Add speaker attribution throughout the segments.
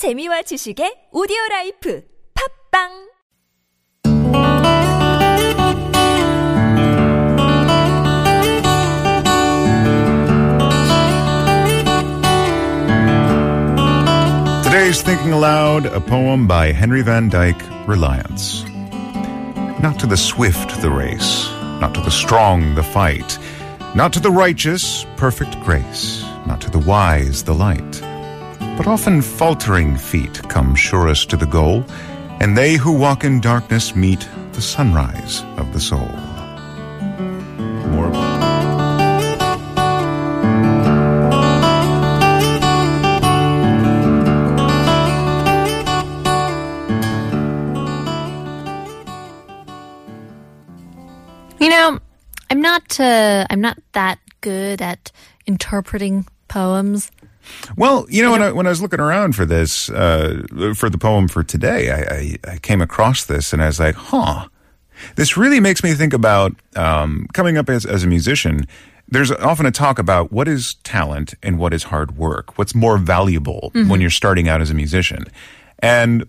Speaker 1: 재미와 지식의 오디오 라이프 팝빵
Speaker 2: Today's Thinking Aloud, a poem by Henry Van Dyke, Reliance. Not to the swift the race, not to the strong the fight, not to the righteous perfect grace, not to the wise the light. But often faltering feet come surest to the goal, and they who walk in darkness meet the sunrise of the soul.
Speaker 3: You know, I'm not uh, I'm not that good at interpreting poems.
Speaker 2: Well, you know, when I, when I was looking around for this, uh, for the poem for today, I, I, I came across this and I was like, huh, this really makes me think about um, coming up as, as a musician. There's often a talk about what is talent and what is hard work, what's more valuable when you're starting out as a musician. And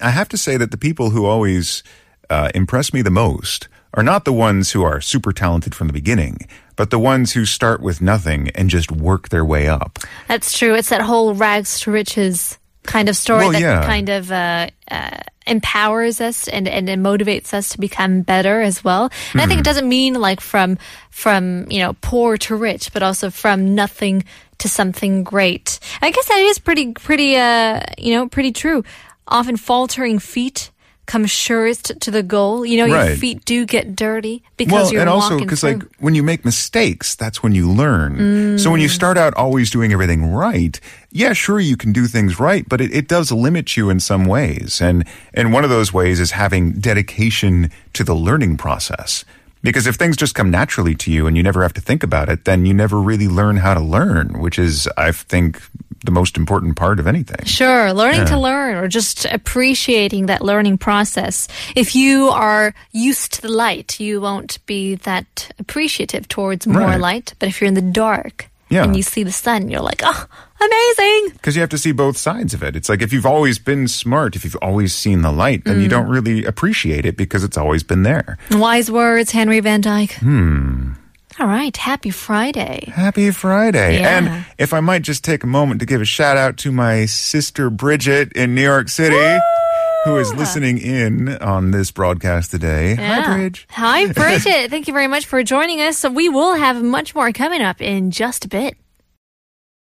Speaker 2: I have to say that the people who always uh, impress me the most are not the ones who are super talented from the beginning, but the ones who start with nothing and just work their way up.
Speaker 3: That's true. It's that whole rags to riches kind of story
Speaker 2: Well,
Speaker 3: that
Speaker 2: yeah.
Speaker 3: kind of uh, uh, empowers us and, and it motivates us to become better as well. And I think
Speaker 2: Mm-hmm.
Speaker 3: it doesn't mean like from from you know poor to rich, but also from nothing to something great. I guess that is pretty pretty uh, you know pretty true. Often faltering feet come surest to the goal. You know, your feet do get dirty because
Speaker 2: well,
Speaker 3: you're
Speaker 2: and also because like when you make mistakes, that's when you learn. So when you mm. start out always doing everything right, yeah, sure you can do things right, but it, it does limit you in some ways. And and one of those ways is having dedication to the learning process. Because if things just come naturally to you and you never have to think about it, then you never really learn how to learn, which is, I think, the most important part of anything.
Speaker 3: Sure, learning to learn or just appreciating that learning process. If you are used to the light, you won't be that appreciative towards more
Speaker 2: Right.
Speaker 3: light. But if you're in the dark
Speaker 2: Yeah.
Speaker 3: and you see the sun, you're like, oh, amazing.
Speaker 2: Because you have to see both sides of it. It's like if you've always been smart, if you've always seen the light, then you don't really appreciate it because it's always been there.
Speaker 3: Wise words, Henry Van Dyke. Hmm. All right, happy Friday.
Speaker 2: Happy Friday.
Speaker 3: Yeah.
Speaker 2: And if I might just take a moment to give a shout out to my sister Bridget in New York City, who is ah. listening in on this broadcast today. Hi,
Speaker 3: Yeah.
Speaker 2: Bridge.
Speaker 3: Hi, Bridget. Thank you very much for joining us. So we will have much more coming up in just a bit.